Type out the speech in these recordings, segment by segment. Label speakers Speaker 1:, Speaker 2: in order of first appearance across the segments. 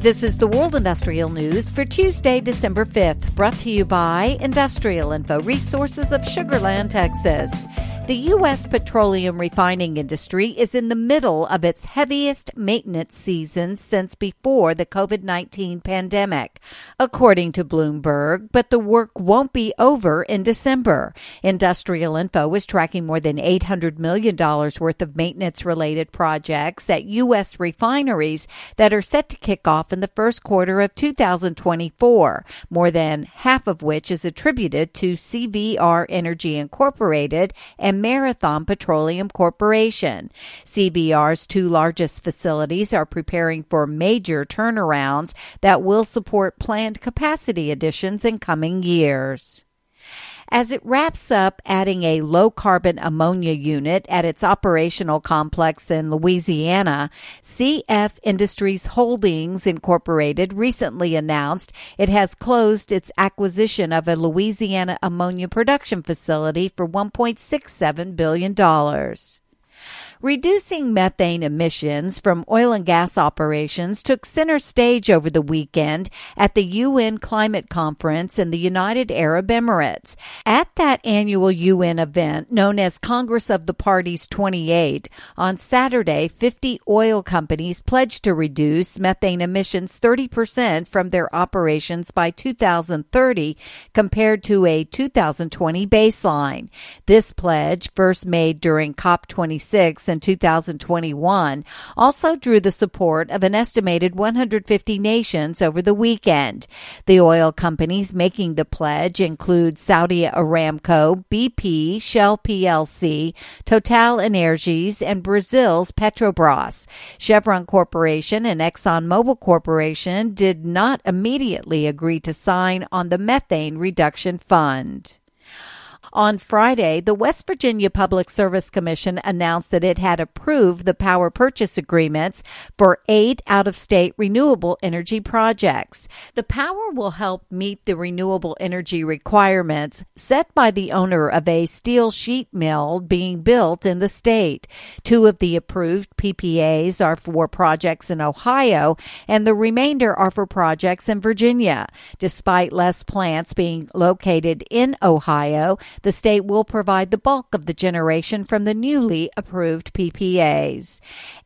Speaker 1: This is the World Industrial News for Tuesday, December 5th, brought to you by Industrial Info Resources of Sugar Land, Texas. The U.S. petroleum refining industry is in the middle of its heaviest maintenance season since before the COVID 19 pandemic, according to Bloomberg, but the work won't be over in December. Industrial Info is tracking more than $800 million worth of maintenance related projects at U.S. refineries that are set to kick off in the first quarter of 2024, more than half of which is attributed to CVR Energy Incorporated and Marathon Petroleum Corporation. CVR's two largest facilities are preparing for major turnarounds that will support planned capacity additions in coming years as it wraps up adding a low carbon ammonia unit at its operational complex in Louisiana, CF Industries Holdings Incorporated recently announced it has closed its acquisition of a Louisiana ammonia production facility for $1.67 billion. Reducing methane emissions from oil and gas operations took center stage over the weekend at the UN Climate Conference in the United Arab Emirates. At that annual UN event, known as Congress of the Parties 28, on Saturday, 50 oil companies pledged to reduce methane emissions 30% from their operations by 2030 compared to a 2020 baseline. This pledge, first made during COP26 in 2021 also drew the support of an estimated 150 nations over the weekend. The oil companies making the pledge include Saudi Aramco, BP, Shell PLC, Total Energies, and Brazil's Petrobras. Chevron Corporation and ExxonMobil Corporation did not immediately agree to sign on the methane reduction fund. On Friday, the West Virginia Public Service Commission announced that it had approved the power purchase agreements for eight out of state renewable energy projects. The power will help meet the renewable energy requirements set by the owner of a steel sheet mill being built in the state. Two of the approved PPAs are for projects in Ohio, and the remainder are for projects in Virginia. Despite less plants being located in Ohio, the state will provide the bulk of the generation from the newly approved PPAs.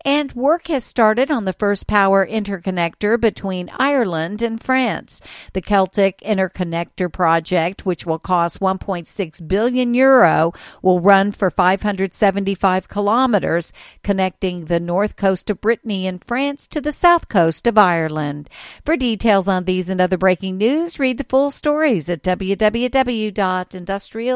Speaker 1: And work has started on the first power interconnector between Ireland and France. The Celtic Interconnector project, which will cost 1.6 billion euro, will run for 575 kilometers, connecting the north coast of Brittany in France to the south coast of Ireland. For details on these and other breaking news, read the full stories at www.industrial